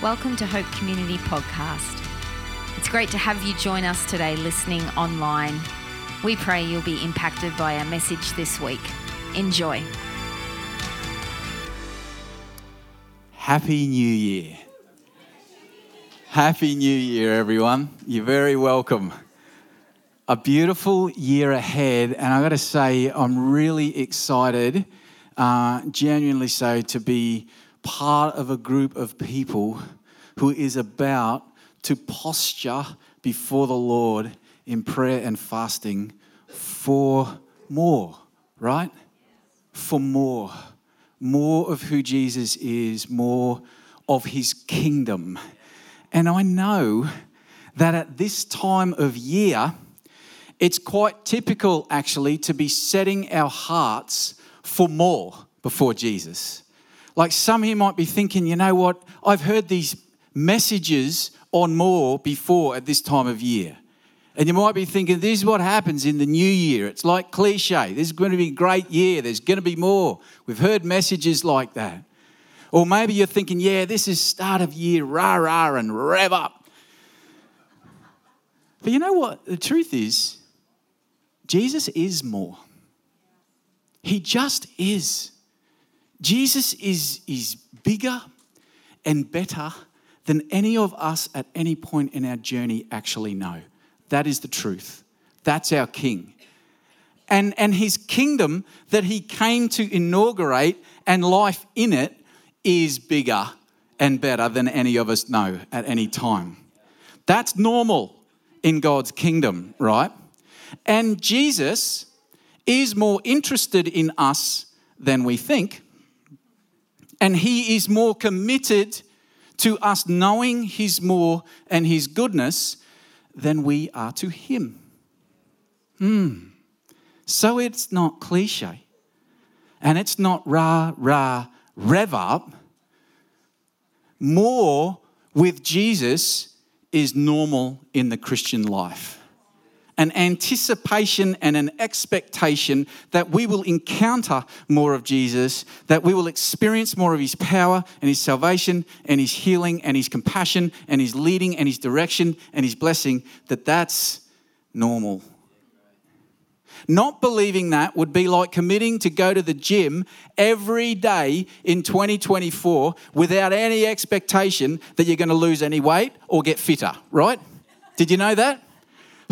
Welcome to Hope Community Podcast. It's great to have you join us today listening online. We pray you'll be impacted by our message this week. Enjoy. Happy New Year. Happy New Year, everyone. You're very welcome. A beautiful year ahead, and I've got to say, I'm really excited, uh, genuinely so, to be part of a group of people who is about to posture before the Lord in prayer and fasting for more, right? For more. More of who Jesus is, more of his kingdom. And I know that at this time of year, it's quite typical actually to be setting our hearts for more before Jesus. Like some you might be thinking, you know what? I've heard these messages on more before at this time of year. And you might be thinking, this is what happens in the new year. It's like cliche. This is going to be a great year. There's going to be more. We've heard messages like that. Or maybe you're thinking, yeah, this is start of year, rah, rah, and rev up. But you know what? The truth is, Jesus is more. He just is. Jesus is, is bigger and better than any of us at any point in our journey actually know. That is the truth. That's our King. And, and his kingdom that he came to inaugurate and life in it is bigger and better than any of us know at any time. That's normal in God's kingdom, right? And Jesus is more interested in us than we think and He is more committed to us knowing His more and His goodness than we are to Him. Hmm. So it's not cliche. And it's not rah, rah, rev up. More with Jesus is normal in the Christian life an anticipation and an expectation that we will encounter more of Jesus, that we will experience more of his power and his salvation and his healing and his compassion and his leading and his direction and his blessing, that that's normal. Not believing that would be like committing to go to the gym every day in 2024 without any expectation that you're going to lose any weight or get fitter, right? Did you know that?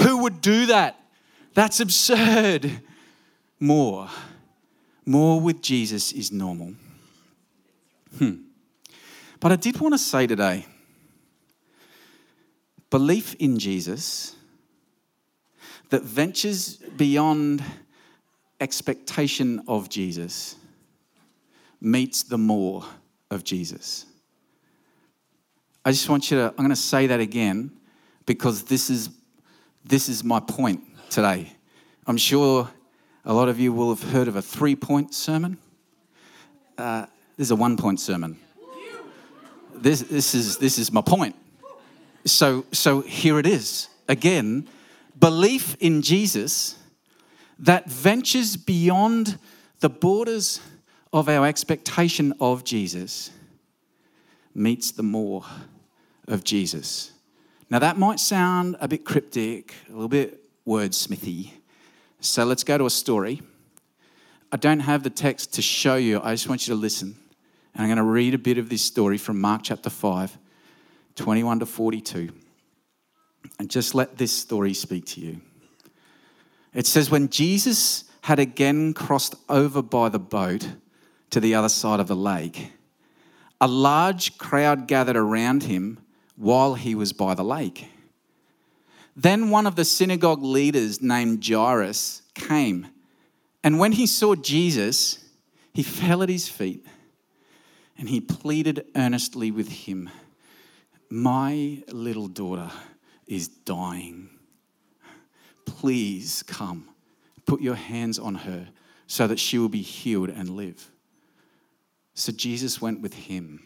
Who would do that? That's absurd. More. More with Jesus is normal. Hmm. But I did want to say today belief in Jesus that ventures beyond expectation of Jesus meets the more of Jesus. I just want you to, I'm going to say that again because this is this is my point today. I'm sure a lot of you will have heard of a three point sermon. Uh, this is a one point sermon. This, this, is, this is my point. So, so here it is. Again, belief in Jesus that ventures beyond the borders of our expectation of Jesus meets the more of Jesus. Now, that might sound a bit cryptic, a little bit wordsmithy. So let's go to a story. I don't have the text to show you, I just want you to listen. And I'm going to read a bit of this story from Mark chapter 5, 21 to 42. And just let this story speak to you. It says, When Jesus had again crossed over by the boat to the other side of the lake, a large crowd gathered around him while he was by the lake. Then one of the synagogue leaders named Jairus came, and when he saw Jesus, he fell at his feet and he pleaded earnestly with him My little daughter is dying. Please come, put your hands on her so that she will be healed and live. So Jesus went with him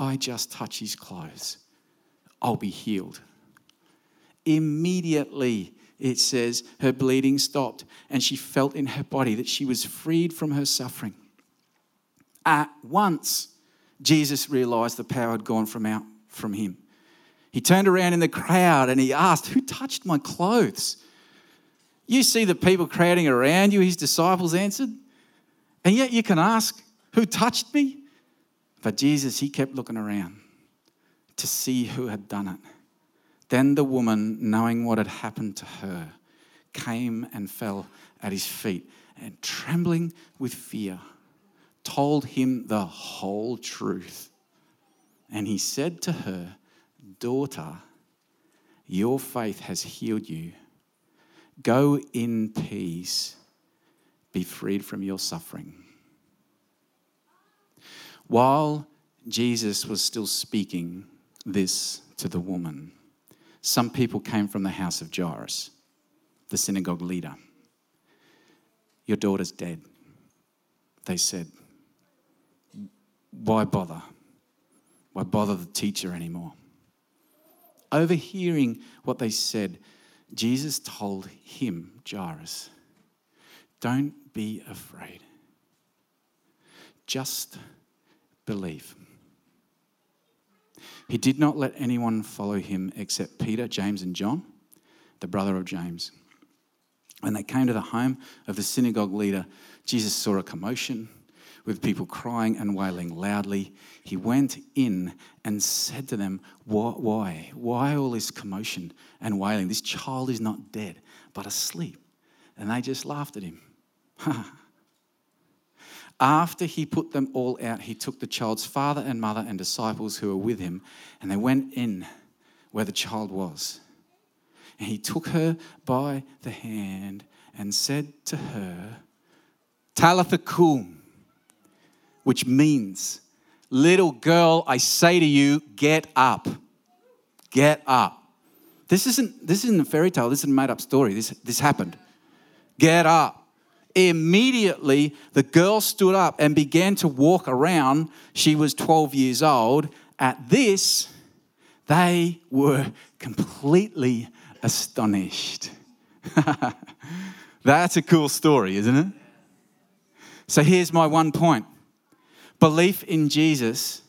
I just touch his clothes, I'll be healed. Immediately, it says, her bleeding stopped and she felt in her body that she was freed from her suffering. At once, Jesus realized the power had gone from out from him. He turned around in the crowd and he asked, Who touched my clothes? You see the people crowding around you, his disciples answered. And yet you can ask, Who touched me? But Jesus, he kept looking around to see who had done it. Then the woman, knowing what had happened to her, came and fell at his feet and, trembling with fear, told him the whole truth. And he said to her, Daughter, your faith has healed you. Go in peace, be freed from your suffering. While Jesus was still speaking this to the woman, some people came from the house of Jairus, the synagogue leader. Your daughter's dead, they said. Why bother? Why bother the teacher anymore? Overhearing what they said, Jesus told him, Jairus, don't be afraid. Just believe. He did not let anyone follow him except Peter, James, and John, the brother of James. When they came to the home of the synagogue leader, Jesus saw a commotion with people crying and wailing loudly. He went in and said to them, Why? Why all this commotion and wailing? This child is not dead, but asleep. And they just laughed at him. After he put them all out, he took the child's father and mother and disciples who were with him, and they went in where the child was. And he took her by the hand and said to her, Talitha cum, which means, Little girl, I say to you, get up. Get up. This isn't, this isn't a fairy tale, this is a made up story. This, this happened. Get up. Immediately, the girl stood up and began to walk around. She was 12 years old. At this, they were completely astonished. That's a cool story, isn't it? So here's my one point belief in Jesus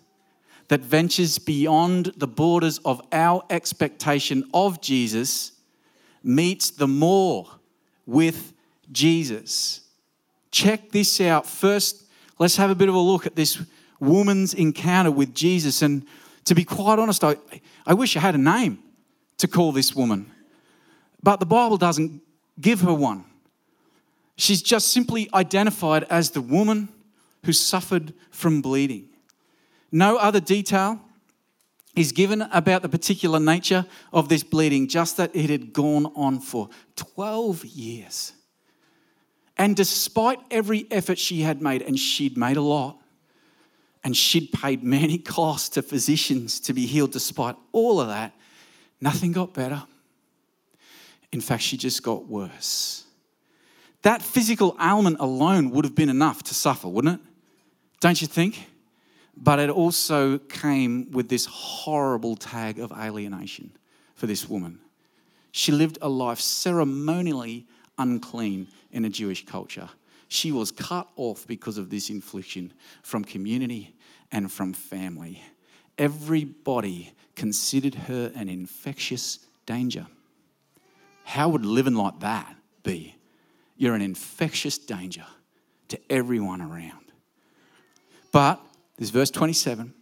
that ventures beyond the borders of our expectation of Jesus meets the more with Jesus. Check this out. First, let's have a bit of a look at this woman's encounter with Jesus. And to be quite honest, I, I wish I had a name to call this woman, but the Bible doesn't give her one. She's just simply identified as the woman who suffered from bleeding. No other detail is given about the particular nature of this bleeding, just that it had gone on for 12 years. And despite every effort she had made, and she'd made a lot, and she'd paid many costs to physicians to be healed, despite all of that, nothing got better. In fact, she just got worse. That physical ailment alone would have been enough to suffer, wouldn't it? Don't you think? But it also came with this horrible tag of alienation for this woman. She lived a life ceremonially unclean in a Jewish culture. She was cut off because of this infliction from community and from family. Everybody considered her an infectious danger. How would living like that be? You're an infectious danger to everyone around. But, this verse 27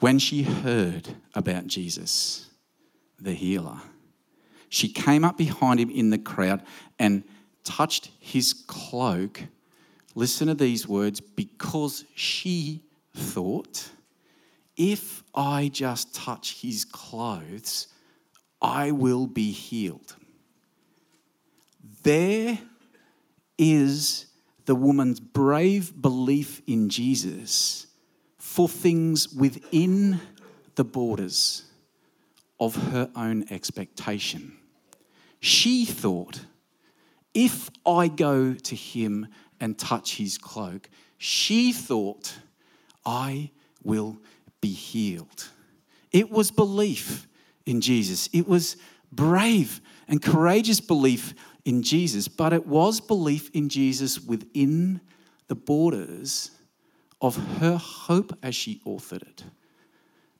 when she heard about Jesus, the healer, she came up behind him in the crowd and touched his cloak. Listen to these words because she thought, if I just touch his clothes, I will be healed. There is the woman's brave belief in Jesus for things within the borders of her own expectation. She thought, if I go to him and touch his cloak, she thought, I will be healed. It was belief in Jesus. It was brave and courageous belief in Jesus, but it was belief in Jesus within the borders of her hope as she authored it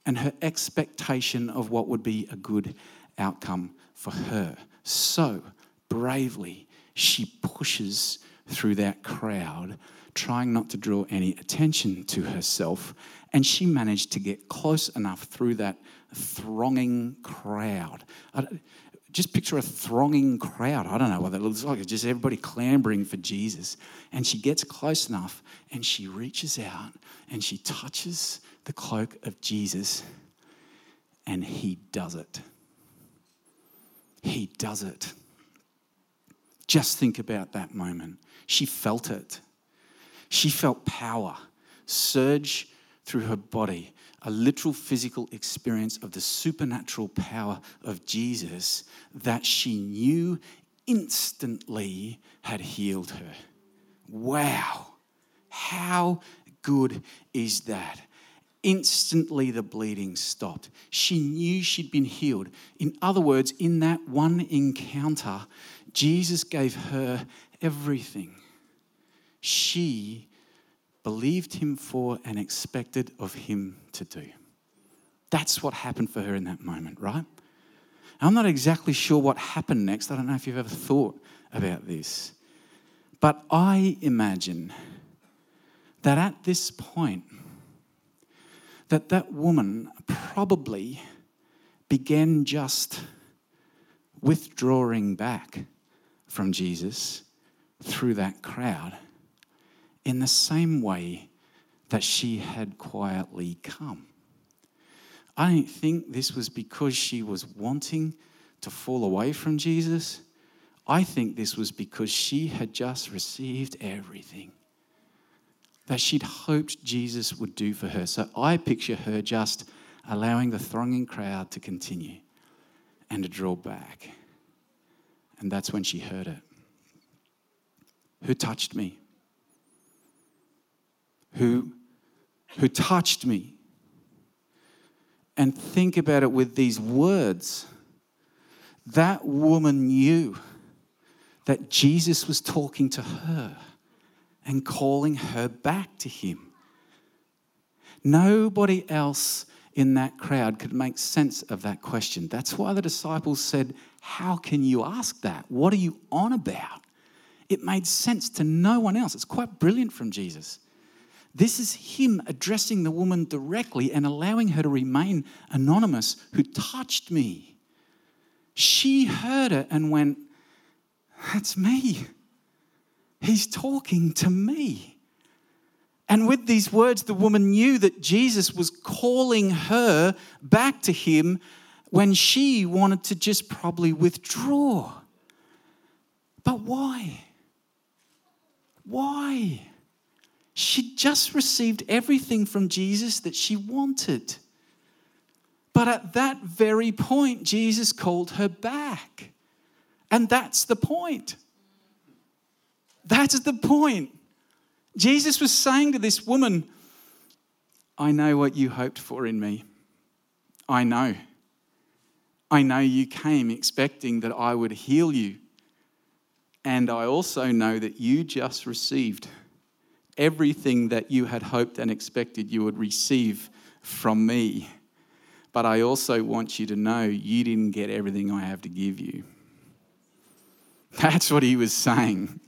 and her expectation of what would be a good outcome for her. So bravely, she pushes through that crowd, trying not to draw any attention to herself. And she managed to get close enough through that thronging crowd. Just picture a thronging crowd. I don't know what that looks like. It's just everybody clambering for Jesus. And she gets close enough and she reaches out and she touches the cloak of Jesus and he does it. He does it. Just think about that moment. She felt it. She felt power surge through her body, a literal physical experience of the supernatural power of Jesus that she knew instantly had healed her. Wow. How good is that? Instantly, the bleeding stopped. She knew she'd been healed. In other words, in that one encounter, Jesus gave her everything. She believed him for and expected of him to do. That's what happened for her in that moment, right? I'm not exactly sure what happened next. I don't know if you've ever thought about this. But I imagine that at this point, that that woman probably began just withdrawing back from Jesus through that crowd in the same way that she had quietly come. I don't think this was because she was wanting to fall away from Jesus. I think this was because she had just received everything that she'd hoped Jesus would do for her. So I picture her just allowing the thronging crowd to continue and to draw back. And that's when she heard it. Who touched me? Who, who touched me? And think about it with these words. That woman knew that Jesus was talking to her and calling her back to him. Nobody else in that crowd could make sense of that question. That's why the disciples said, How can you ask that? What are you on about? It made sense to no one else. It's quite brilliant from Jesus. This is him addressing the woman directly and allowing her to remain anonymous who touched me. She heard it and went, That's me. He's talking to me. And with these words, the woman knew that Jesus was calling her back to him when she wanted to just probably withdraw. But why? Why? She just received everything from Jesus that she wanted. But at that very point, Jesus called her back. And that's the point. That's the point. Jesus was saying to this woman, I know what you hoped for in me. I know. I know you came expecting that I would heal you. And I also know that you just received everything that you had hoped and expected you would receive from me. But I also want you to know you didn't get everything I have to give you. That's what he was saying.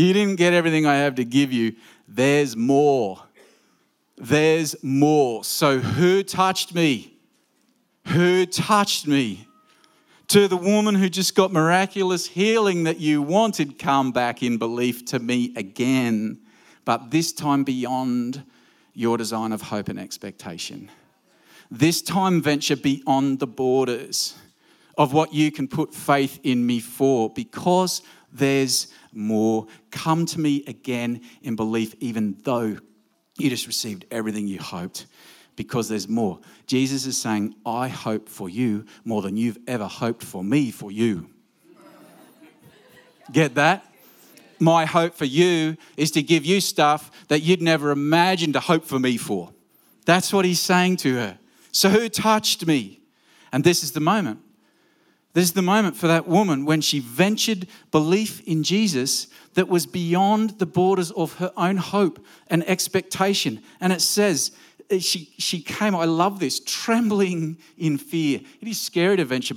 You didn't get everything I have to give you. There's more. There's more. So, who touched me? Who touched me? To the woman who just got miraculous healing that you wanted, come back in belief to me again, but this time beyond your design of hope and expectation. This time venture beyond the borders of what you can put faith in me for because there's more. Come to me again in belief, even though You just received everything you hoped because there's more. Jesus is saying, I hope for you more than you've ever hoped for me for you. Get that? My hope for you is to give you stuff that you'd never imagined to hope for me for. That's what he's saying to her. So, who touched me? And this is the moment. This is the moment for that woman when she ventured belief in Jesus that was beyond the borders of her own hope and expectation. And it says, she, she came, I love this, trembling in fear. It is scary to venture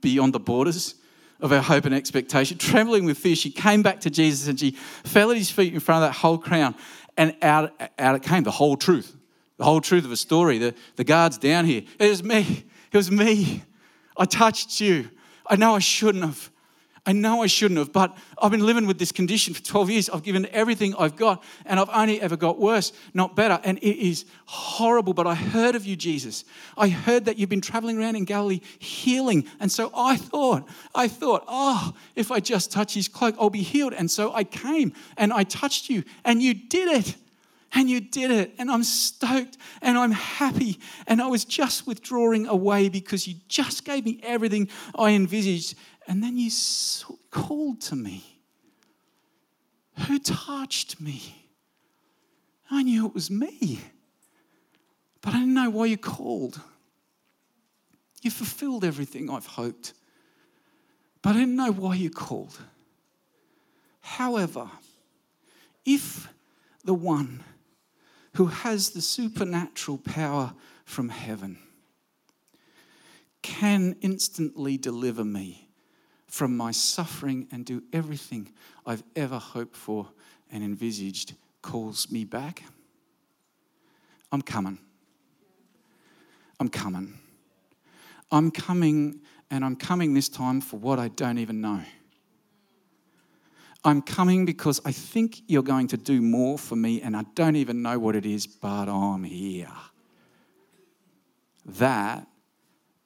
beyond the borders of her hope and expectation. Trembling with fear, she came back to Jesus and she fell at his feet in front of that whole crowd. And out, out it came, the whole truth, the whole truth of a story. The, the guard's down here. It was me. It was me. I touched you. I know I shouldn't have. I know I shouldn't have, but I've been living with this condition for 12 years. I've given everything I've got, and I've only ever got worse, not better. And it is horrible. But I heard of you, Jesus. I heard that you've been traveling around in Galilee healing. And so I thought, I thought, oh, if I just touch his cloak, I'll be healed. And so I came and I touched you, and you did it. And you did it. And I'm stoked and I'm happy. And I was just withdrawing away because you just gave me everything I envisaged. And then you called to me. Who touched me? I knew it was me. But I didn't know why you called. You fulfilled everything I've hoped. But I didn't know why you called. However, if the one who has the supernatural power from heaven can instantly deliver me from my suffering and do everything I've ever hoped for and envisaged calls me back, I'm coming. I'm coming. I'm coming, and I'm coming this time for what I don't even know. I'm coming because I think you're going to do more for me, and I don't even know what it is, but I'm here. That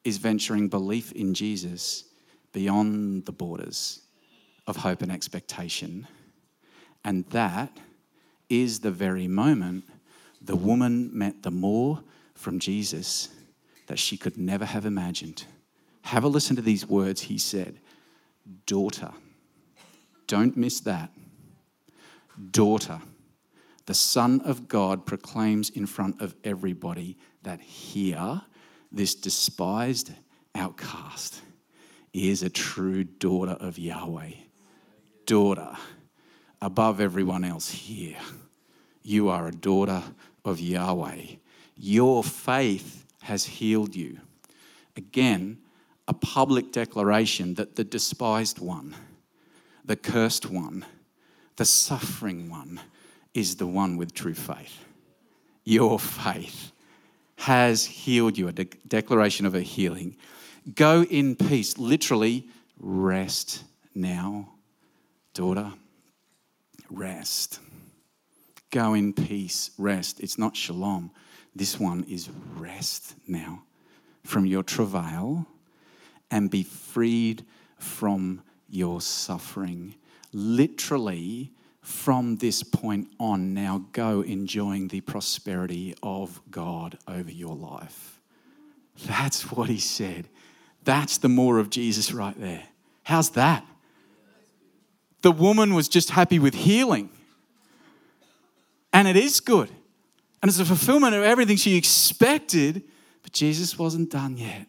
is venturing belief in Jesus beyond the borders of hope and expectation. And that is the very moment the woman met the more from Jesus that she could never have imagined. Have a listen to these words he said Daughter, don't miss that. Daughter, the Son of God proclaims in front of everybody that here, this despised outcast, is a true daughter of Yahweh. Daughter, above everyone else here, you are a daughter of Yahweh. Your faith has healed you. Again, a public declaration that the despised one, the cursed one, the suffering one is the one with true faith. Your faith has healed you, a de- declaration of a healing. Go in peace. Literally, rest now, daughter. Rest. Go in peace. Rest. It's not shalom. This one is rest now from your travail and be freed from your suffering. Literally, from this point on, now go enjoying the prosperity of God over your life. That's what he said. That's the more of Jesus right there. How's that? The woman was just happy with healing. And it is good. And it's a fulfillment of everything she expected, but Jesus wasn't done yet.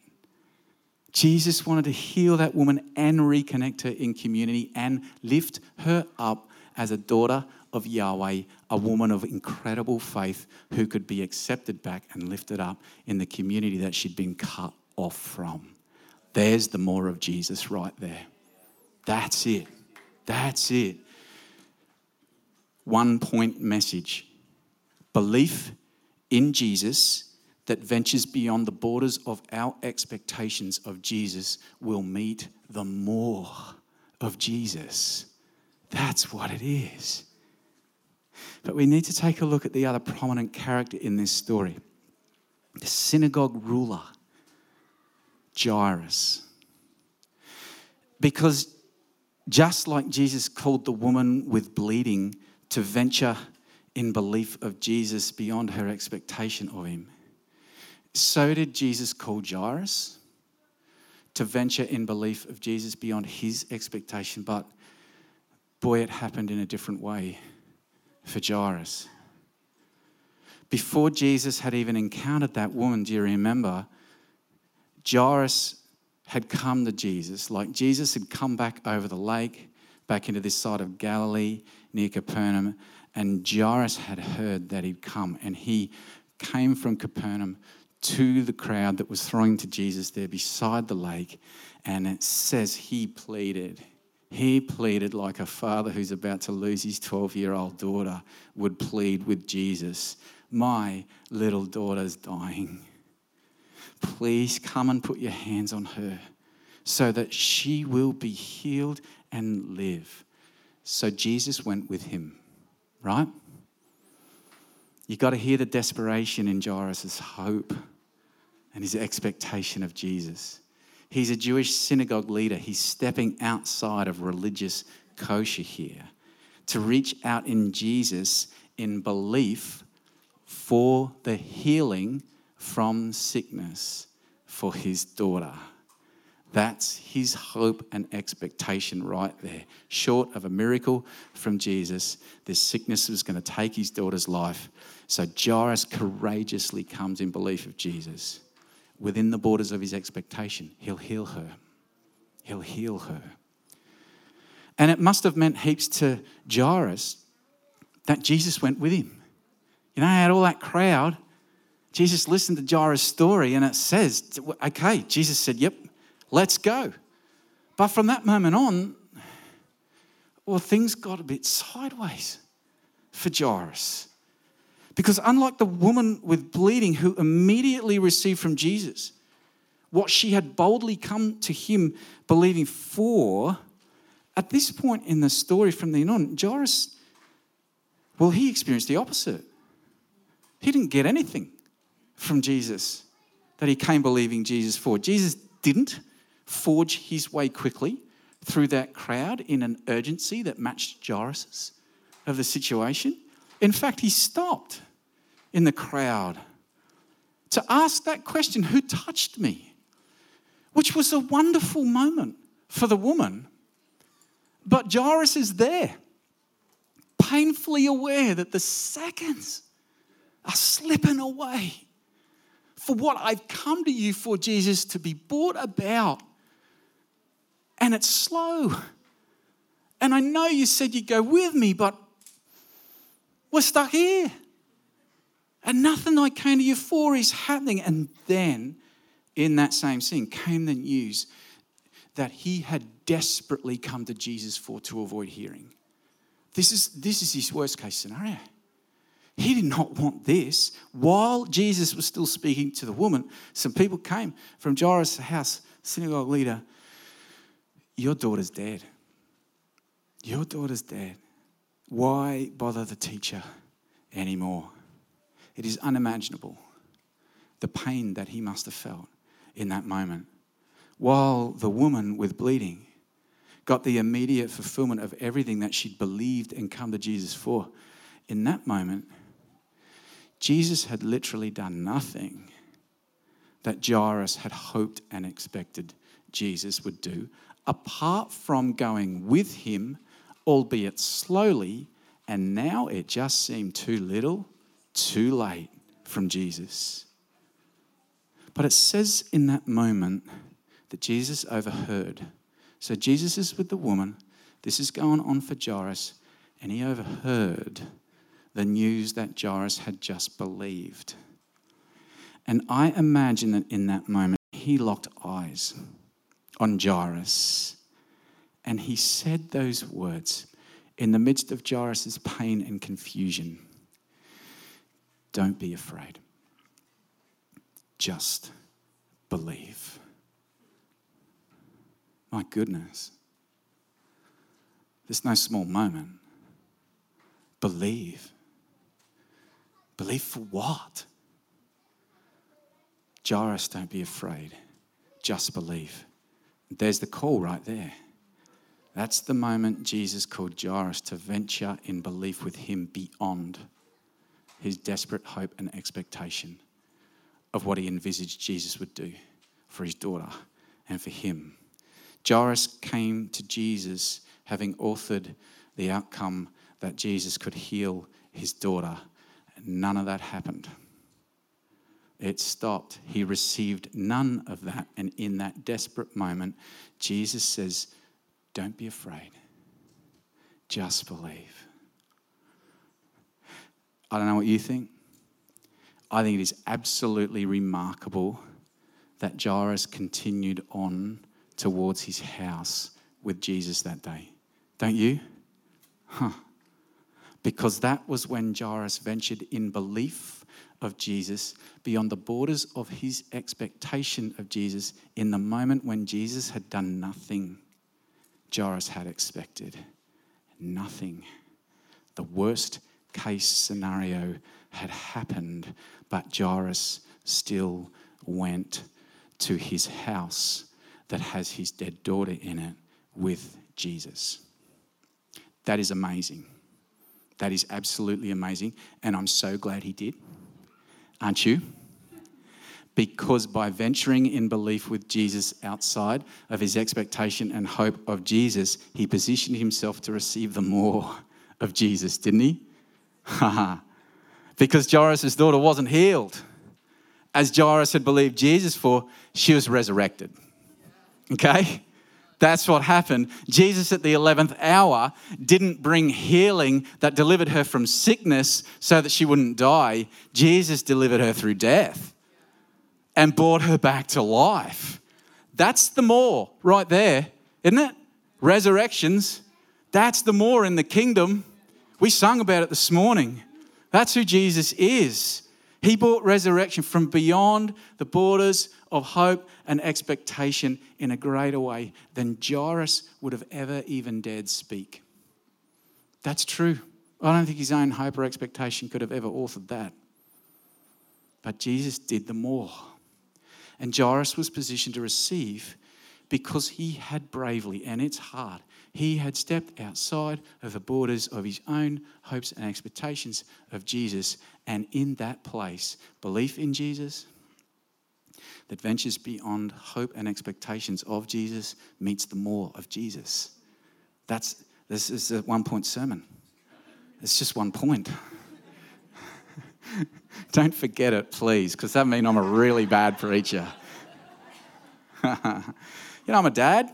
Jesus wanted to heal that woman and reconnect her in community and lift her up as a daughter of Yahweh, a woman of incredible faith who could be accepted back and lifted up in the community that she'd been cut off from. There's the more of Jesus right there. That's it. That's it. One point message belief in Jesus that ventures beyond the borders of our expectations of Jesus will meet the more of Jesus. That's what it is. But we need to take a look at the other prominent character in this story the synagogue ruler. Jairus. Because just like Jesus called the woman with bleeding to venture in belief of Jesus beyond her expectation of him, so did Jesus call Jairus to venture in belief of Jesus beyond his expectation. But boy, it happened in a different way for Jairus. Before Jesus had even encountered that woman, do you remember? Jairus had come to Jesus, like Jesus had come back over the lake, back into this side of Galilee near Capernaum, and Jairus had heard that he'd come, and he came from Capernaum to the crowd that was throwing to Jesus there beside the lake, and it says he pleaded. He pleaded like a father who's about to lose his 12 year old daughter would plead with Jesus My little daughter's dying. Please come and put your hands on her so that she will be healed and live. So Jesus went with him, right? You got to hear the desperation in Jairus' hope and his expectation of Jesus. He's a Jewish synagogue leader. He's stepping outside of religious kosher here to reach out in Jesus in belief for the healing from sickness for his daughter. That's his hope and expectation right there. Short of a miracle from Jesus, this sickness was going to take his daughter's life. So Jairus courageously comes in belief of Jesus within the borders of his expectation. He'll heal her. He'll heal her. And it must have meant heaps to Jairus that Jesus went with him. You know, had all that crowd. Jesus listened to Jairus' story, and it says, okay, Jesus said, yep, let's go. But from that moment on, well, things got a bit sideways for Jairus. Because unlike the woman with bleeding who immediately received from Jesus what she had boldly come to him believing for, at this point in the story from then on, Jairus, well, he experienced the opposite. He didn't get anything from Jesus that he came believing Jesus for. Jesus didn't forge his way quickly through that crowd in an urgency that matched Jairus's of the situation. In fact, he stopped in the crowd to ask that question who touched me? Which was a wonderful moment for the woman. But Jairus is there, painfully aware that the seconds are slipping away for what I've come to you for, Jesus, to be brought about. And it's slow. And I know you said you'd go with me, but we're stuck here. And nothing I came to you for is happening. And then, in that same scene, came the news that he had desperately come to Jesus for to avoid hearing. This is, this is his worst case scenario. He did not want this. While Jesus was still speaking to the woman, some people came from Jairus' house, synagogue leader. Your daughter's dead. Your daughter's dead. Why bother the teacher anymore? It is unimaginable the pain that he must have felt in that moment. While the woman with bleeding got the immediate fulfillment of everything that she'd believed and come to Jesus for, in that moment, Jesus had literally done nothing that Jairus had hoped and expected Jesus would do, apart from going with him, albeit slowly, and now it just seemed too little too late from Jesus. But it says in that moment that Jesus overheard. So Jesus is with the woman. This is going on for Jairus, and he overheard the news that Jairus had just believed. And I imagine that in that moment, he locked eyes on Jairus and he said those words in the midst of Jairus' pain and confusion. Don't be afraid. Just believe. My goodness. There's no small moment. Believe. Believe for what? Jairus, don't be afraid. Just believe. There's the call right there. That's the moment Jesus called Jairus to venture in belief with him beyond his desperate hope and expectation of what he envisaged Jesus would do for his daughter and for him. Jairus came to Jesus having authored the outcome that Jesus could heal his daughter. None of that happened. It stopped. He received none of that. And in that desperate moment, Jesus says, Don't be afraid, just believe. I don't know what you think. I think it is absolutely remarkable that Jairus continued on towards his house with Jesus that day. Don't you? Huh. Because that was when Jairus ventured in belief of Jesus beyond the borders of his expectation of Jesus in the moment when Jesus had done nothing Jairus had expected. Nothing. The worst case scenario had happened, but Jairus still went to his house that has his dead daughter in it with Jesus. That is amazing. That is absolutely amazing. And I'm so glad he did. Aren't you? Because by venturing in belief with Jesus outside of his expectation and hope of Jesus, he positioned himself to receive the more of Jesus, didn't he? because Jairus' daughter wasn't healed. As Jairus had believed Jesus for, she was resurrected. Okay? That's what happened. Jesus at the 11th hour didn't bring healing that delivered her from sickness so that she wouldn't die. Jesus delivered her through death and brought her back to life. That's the more right there, isn't it? Resurrections. That's the more in the kingdom. We sung about it this morning. That's who Jesus is. He brought resurrection from beyond the borders of hope and expectation in a greater way than Jairus would have ever even dared speak. That's true. I don't think his own hope or expectation could have ever authored that. But Jesus did the more. And Jairus was positioned to receive because he had bravely, and it's hard, he had stepped outside of the borders of his own hopes and expectations of Jesus. And in that place, belief in Jesus that ventures beyond hope and expectations of Jesus meets the more of Jesus. That's this is a one point sermon. It's just one point. Don't forget it, please, because that means I'm a really bad preacher. you know, I'm a dad.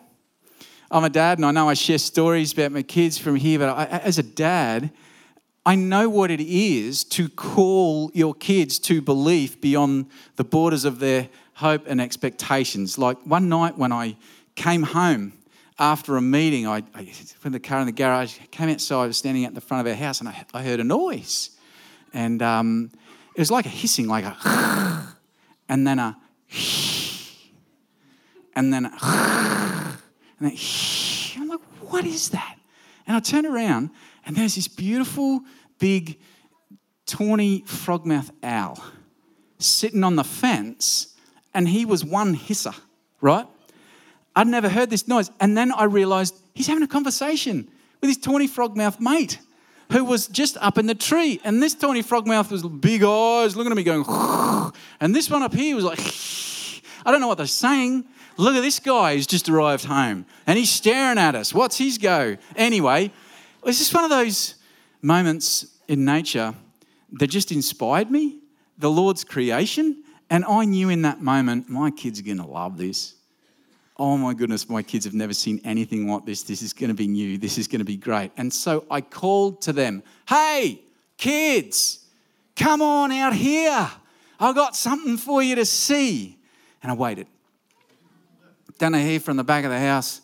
I'm a dad, and I know I share stories about my kids from here, but I, as a dad, I know what it is to call your kids to belief beyond the borders of their hope and expectations. Like one night when I came home after a meeting, I, I put the car in the garage, came outside, I was standing at the front of our house, and I, I heard a noise. And um, it was like a hissing, like a, and then a, and then a, and then, I'm like, what is that? And I turn around, and there's this beautiful, big, tawny frogmouth owl sitting on the fence, and he was one hisser, right? I'd never heard this noise. And then I realized he's having a conversation with his tawny frogmouth mate who was just up in the tree. And this tawny frogmouth was big eyes looking at me going, and this one up here was like, I don't know what they're saying, Look at this guy who's just arrived home and he's staring at us. What's his go? Anyway, it's just one of those moments in nature that just inspired me, the Lord's creation. And I knew in that moment, my kids are going to love this. Oh my goodness, my kids have never seen anything like this. This is going to be new. This is going to be great. And so I called to them, hey, kids, come on out here. I've got something for you to see. And I waited. Then I hear from the back of the house,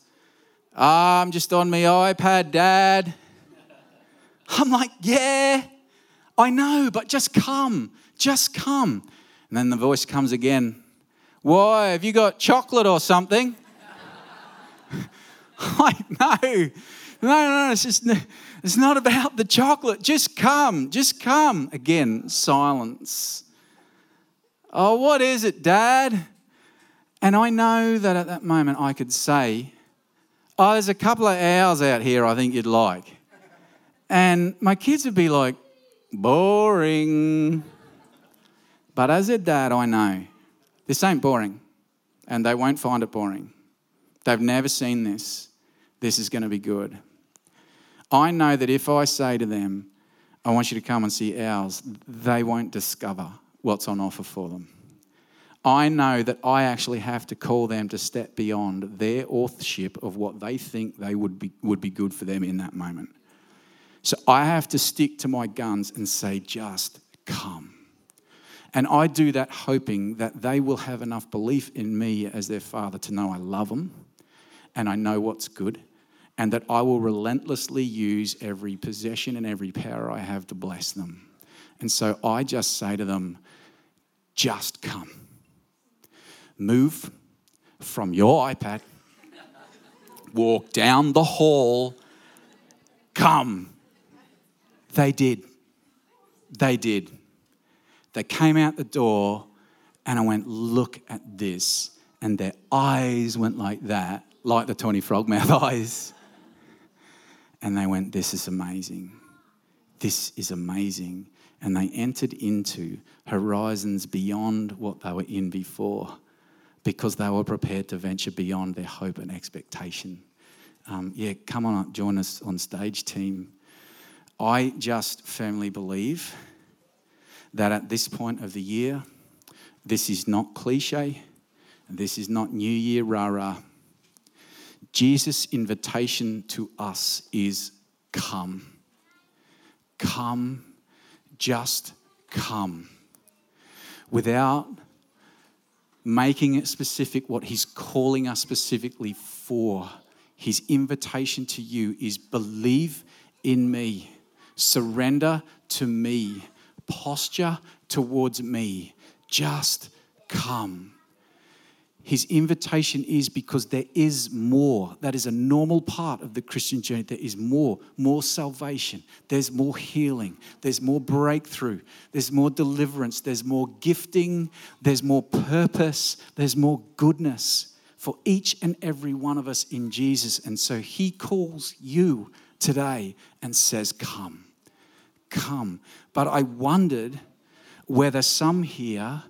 oh, I'm just on my iPad, Dad. I'm like, yeah, I know, but just come, just come. And then the voice comes again, why, have you got chocolate or something? like, no, no, no, it's just, it's not about the chocolate. Just come, just come. Again, silence. Oh, what is it, Dad? And I know that at that moment I could say, Oh, there's a couple of hours out here I think you'd like. And my kids would be like, boring. But as a dad, I know this ain't boring, and they won't find it boring. They've never seen this. This is going to be good. I know that if I say to them, I want you to come and see ours, they won't discover what's on offer for them. I know that I actually have to call them to step beyond their authorship of what they think they would be, would be good for them in that moment. So I have to stick to my guns and say, just come. And I do that hoping that they will have enough belief in me as their father to know I love them and I know what's good and that I will relentlessly use every possession and every power I have to bless them. And so I just say to them, just come. Move from your iPad, walk down the hall, come. They did. They did. They came out the door, and I went, Look at this. And their eyes went like that, like the Tawny Frogmouth eyes. And they went, This is amazing. This is amazing. And they entered into horizons beyond what they were in before because they were prepared to venture beyond their hope and expectation. Um, yeah, come on, join us on stage, team. I just firmly believe that at this point of the year, this is not cliche, this is not New Year rah rah. Jesus' invitation to us is come. Come, just come. Without making it specific what he's calling us specifically for, his invitation to you is believe in me, surrender to me posture towards me. Just come. His invitation is because there is more. That is a normal part of the Christian journey. There is more, more salvation. There's more healing. There's more breakthrough. There's more deliverance. There's more gifting. There's more purpose. There's more goodness for each and every one of us in Jesus. And so he calls you today and says, Come come. But I wondered whether some here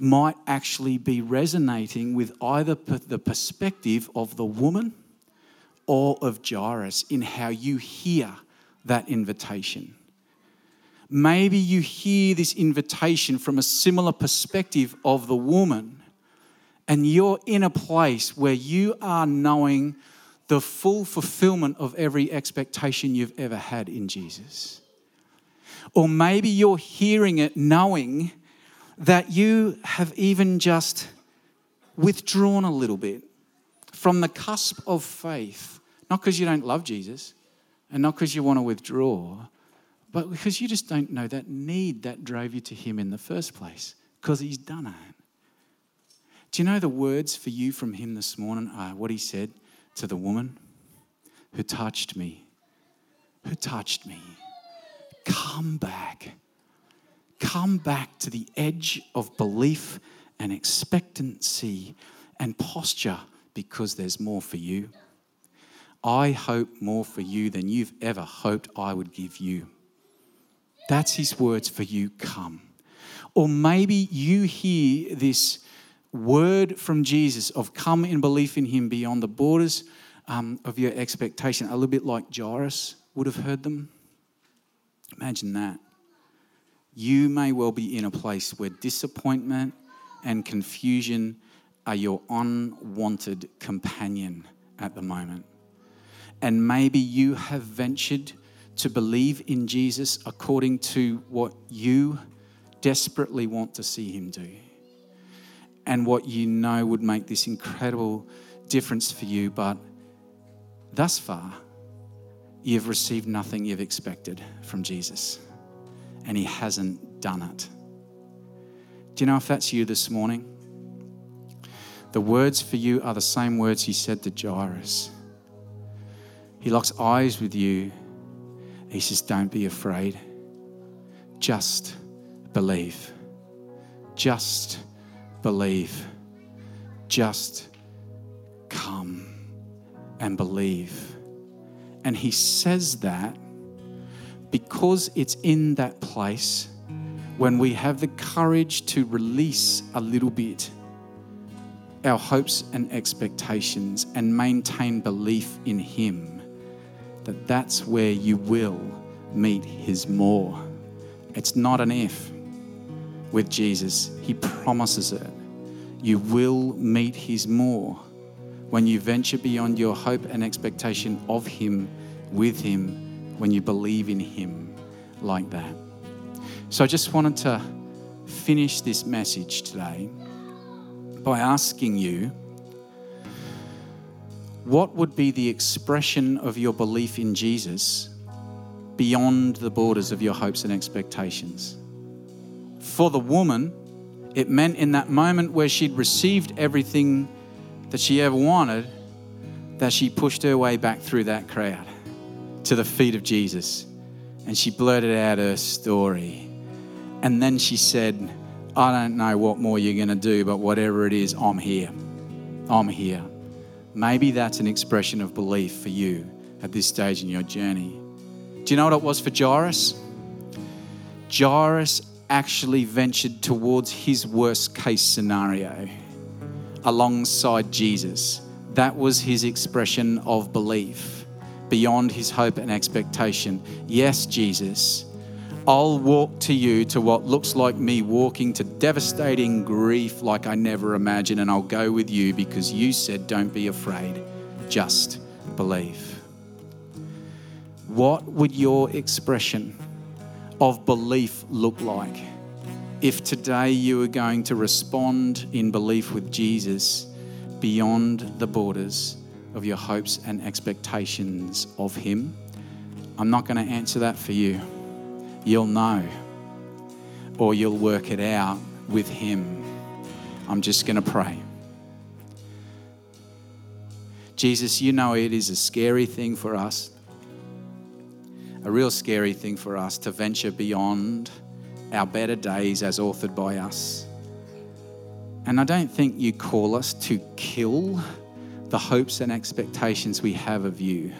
might actually be resonating with either the perspective of the woman or of Jairus in how you hear that invitation. Maybe you hear this invitation from a similar perspective of the woman, and you're in a place where you are knowing the full fulfillment of every expectation you've ever had in Jesus. Or maybe you're hearing it knowing that you have even just withdrawn a little bit from the cusp of faith, not because you don't love Jesus and not because you want to withdraw, but because you just don't know that need that drove you to Him in the first place, because He's done it. Do you know the words for you from Him this morning are what He said to the woman who touched me? Who touched me? come back. Come back to the edge of belief and expectancy and posture because there's more for you. I hope more for you than you've ever hoped I would give you. That's his words for you come. Or maybe you hear this word from Jesus of come in belief in him beyond the borders um, of your expectation, a little bit like Jairus would have heard them. Imagine that. You may well be in a place where disappointment and confusion are your unwanted companion at the moment. And maybe you have ventured to believe in Jesus according to what you desperately want to see him do and what you know would make this incredible difference for you, but thus far, you've received nothing you've expected from Jesus, and He hasn't done it. Do you know if that's you this morning? The words for you are the same words He said to Jairus. He locks eyes with you. He says, Don't be afraid. Just believe. Just believe. Just come and believe. And he says that because it's in that place when we have the courage to release a little bit our hopes and expectations and maintain belief in Him, that that's where you will meet His more. It's not an if with Jesus, He promises it. You will meet His more when you venture beyond your hope and expectation of Him, with Him, when you believe in Him like that. So I just wanted to finish this message today by asking you what would be the expression of your belief in Jesus beyond the borders of your hopes and expectations? For the woman, it meant in that moment where she'd received everything that she ever wanted, that she pushed her way back through that crowd to the feet of Jesus and she blurted out her story. And then she said, I don't know what more you're going to do, but whatever it is, I'm here. I'm here. Maybe that's an expression of belief for you at this stage in your journey. Do you know what it was for Jairus? Jairus actually ventured towards his worst case scenario alongside Jesus. That was his expression of belief beyond his hope and expectation. Yes, Jesus I'll walk to you to what looks like me walking to devastating grief like I never imagined, and I'll go with you because you said, Don't be afraid, just believe. What would your expression of belief look like if today you were going to respond in belief with Jesus beyond the borders of your hopes and expectations of Him? I'm not going to answer that for you you'll know or you'll work it out with Him. I'm just going to pray. Jesus, you know it is a scary thing for us, a real scary thing for us to venture beyond our better days as authored by us. And I don't think you call us to kill the hopes and expectations we have of you.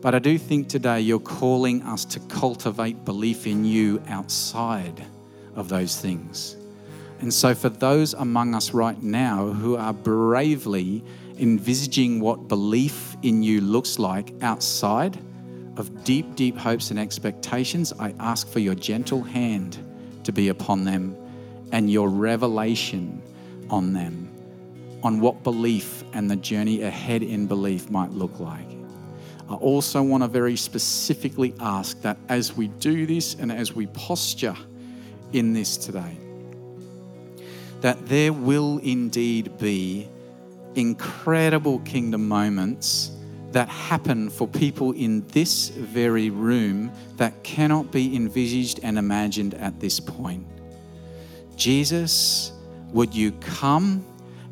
But I do think today you're calling us to cultivate belief in you outside of those things. And so, for those among us right now who are bravely envisaging what belief in you looks like outside of deep, deep hopes and expectations, I ask for your gentle hand to be upon them and your revelation on them, on what belief and the journey ahead in belief might look like. I also want to very specifically ask that as we do this and as we posture in this today, that there will indeed be incredible kingdom moments that happen for people in this very room that cannot be envisaged and imagined at this point. Jesus, would you come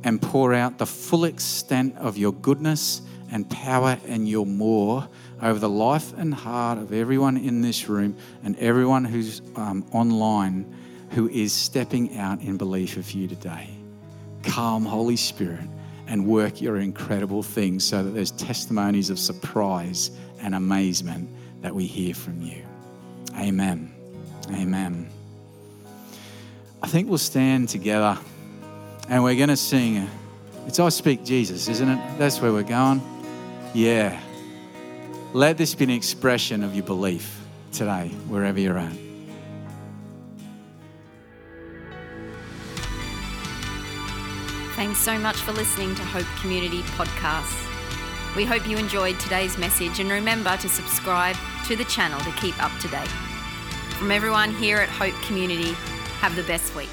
and pour out the full extent of your goodness and power and your more over the life and heart of everyone in this room and everyone who's um, online who is stepping out in belief of you today. Calm, Holy Spirit, and work your incredible things so that there's testimonies of surprise and amazement that we hear from you. Amen. Amen. I think we'll stand together and we're going to sing. It's I Speak Jesus, isn't it? That's where we're going. Yeah. Let this be an expression of your belief today, wherever you're at. Thanks so much for listening to Hope Community Podcasts. We hope you enjoyed today's message and remember to subscribe to the channel to keep up to date. From everyone here at Hope Community, have the best week.